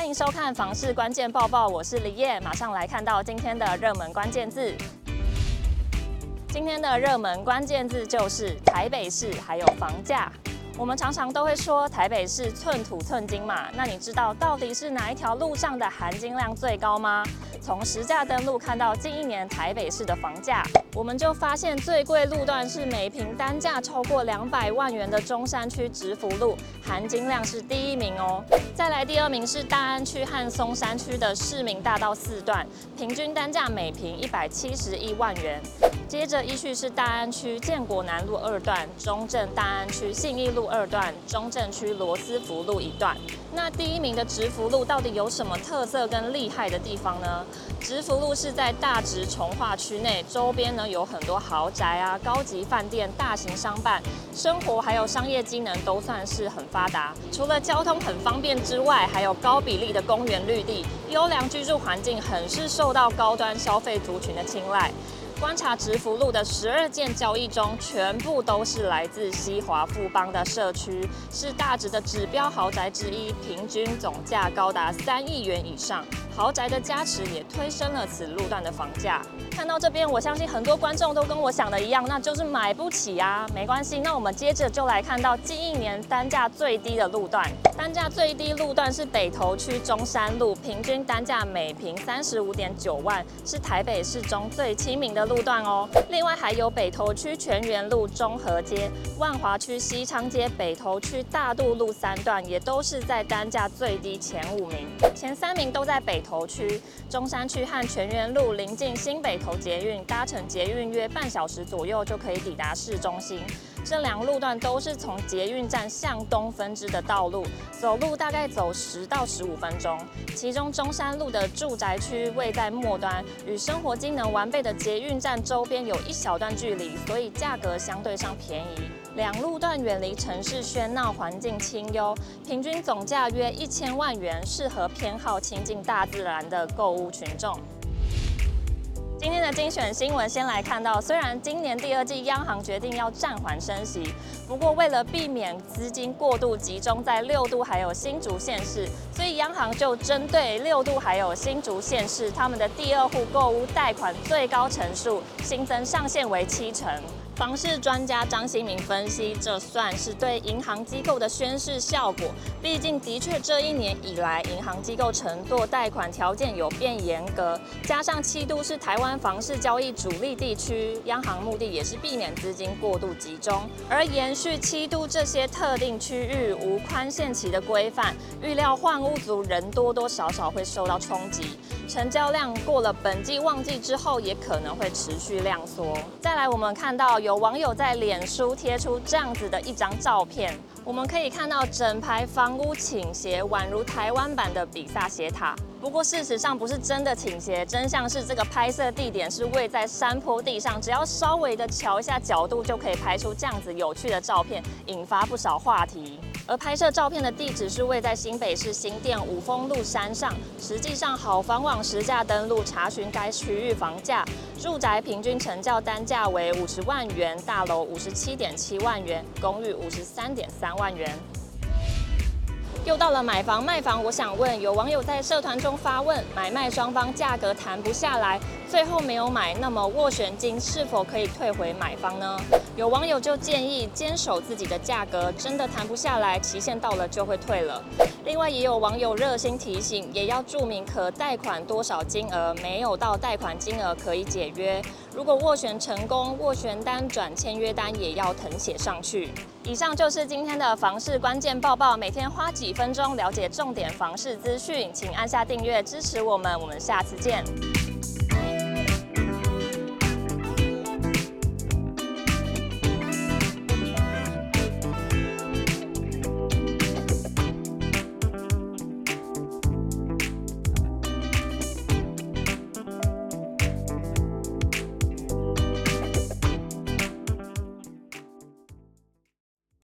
欢迎收看房市关键报报，我是李叶，马上来看到今天的热门关键字。今天的热门关键字就是台北市，还有房价。我们常常都会说台北市寸土寸金嘛，那你知道到底是哪一条路上的含金量最高吗？从实价登录看到近一年台北市的房价，我们就发现最贵路段是每坪单价超过两百万元的中山区直福路，含金量是第一名哦。再来第二名是大安区和松山区的市民大道四段，平均单价每坪一百七十一万元。接着依序是大安区建国南路二段、中正大安区信义路二段、中正区罗斯福路一段。那第一名的直福路到底有什么特色跟厉害的地方呢？直福路是在大直从化区内，周边呢有很多豪宅啊、高级饭店、大型商办，生活还有商业机能都算是很发达。除了交通很方便之外，还有高比例的公园绿地，优良居住环境，很是受到高端消费族群的青睐。观察直福路的十二件交易中，全部都是来自西华富邦的社区，是大直的指标豪宅之一，平均总价高达三亿元以上。豪宅的加持也推升了此路段的房价。看到这边，我相信很多观众都跟我想的一样，那就是买不起啊。没关系，那我们接着就来看到近一年单价最低的路段。单价最低路段是北投区中山路，平均单价每坪三十五点九万，是台北市中最亲民的路段哦。另外还有北投区泉源路、中和街、万华区西昌街、北投区大渡路三段，也都是在单价最低前五名，前三名都在北。北投区、中山区和泉源路临近新北投捷运，搭乘捷运约半小时左右就可以抵达市中心。这两路段都是从捷运站向东分支的道路，走路大概走十到十五分钟。其中中山路的住宅区位在末端，与生活机能完备的捷运站周边有一小段距离，所以价格相对上便宜。两路段远离城市喧闹，环境清幽，平均总价约一千万元，适合偏好亲近大自然的购物群众。今天的精选新闻，先来看到，虽然今年第二季央行决定要暂缓升息，不过为了避免资金过度集中在六度还有新竹县市，所以央行就针对六度还有新竹县市，他们的第二户购屋贷款最高成数新增上限为七成。房市专家张新明分析，这算是对银行机构的宣示效果。毕竟，的确这一年以来，银行机构承诺贷款条件有变严格，加上七都是台湾房市交易主力地区，央行目的也是避免资金过度集中。而延续七都这些特定区域无宽限期的规范，预料换屋族人多多少少会受到冲击，成交量过了本季旺季之后，也可能会持续量缩。再来，我们看到有。有网友在脸书贴出这样子的一张照片，我们可以看到整排房屋倾斜，宛如台湾版的比萨斜塔。不过事实上不是真的倾斜，真相是这个拍摄地点是位在山坡地上，只要稍微的瞧一下角度，就可以拍出这样子有趣的照片，引发不少话题。而拍摄照片的地址是位在新北市新店五峰路山上。实际上，好房网实价登录查询该区域房价，住宅平均成交单价为五十万元，大楼五十七点七万元，公寓五十三点三万元。又到了买房卖房，我想问，有网友在社团中发问：买卖双方价格谈不下来，最后没有买，那么斡旋金是否可以退回买方呢？有网友就建议坚守自己的价格，真的谈不下来，期限到了就会退了。另外，也有网友热心提醒，也要注明可贷款多少金额，没有到贷款金额可以解约。如果斡旋成功，斡旋单转签约单也要誊写上去。以上就是今天的房市关键报报，每天花几分钟了解重点房市资讯，请按下订阅支持我们，我们下次见。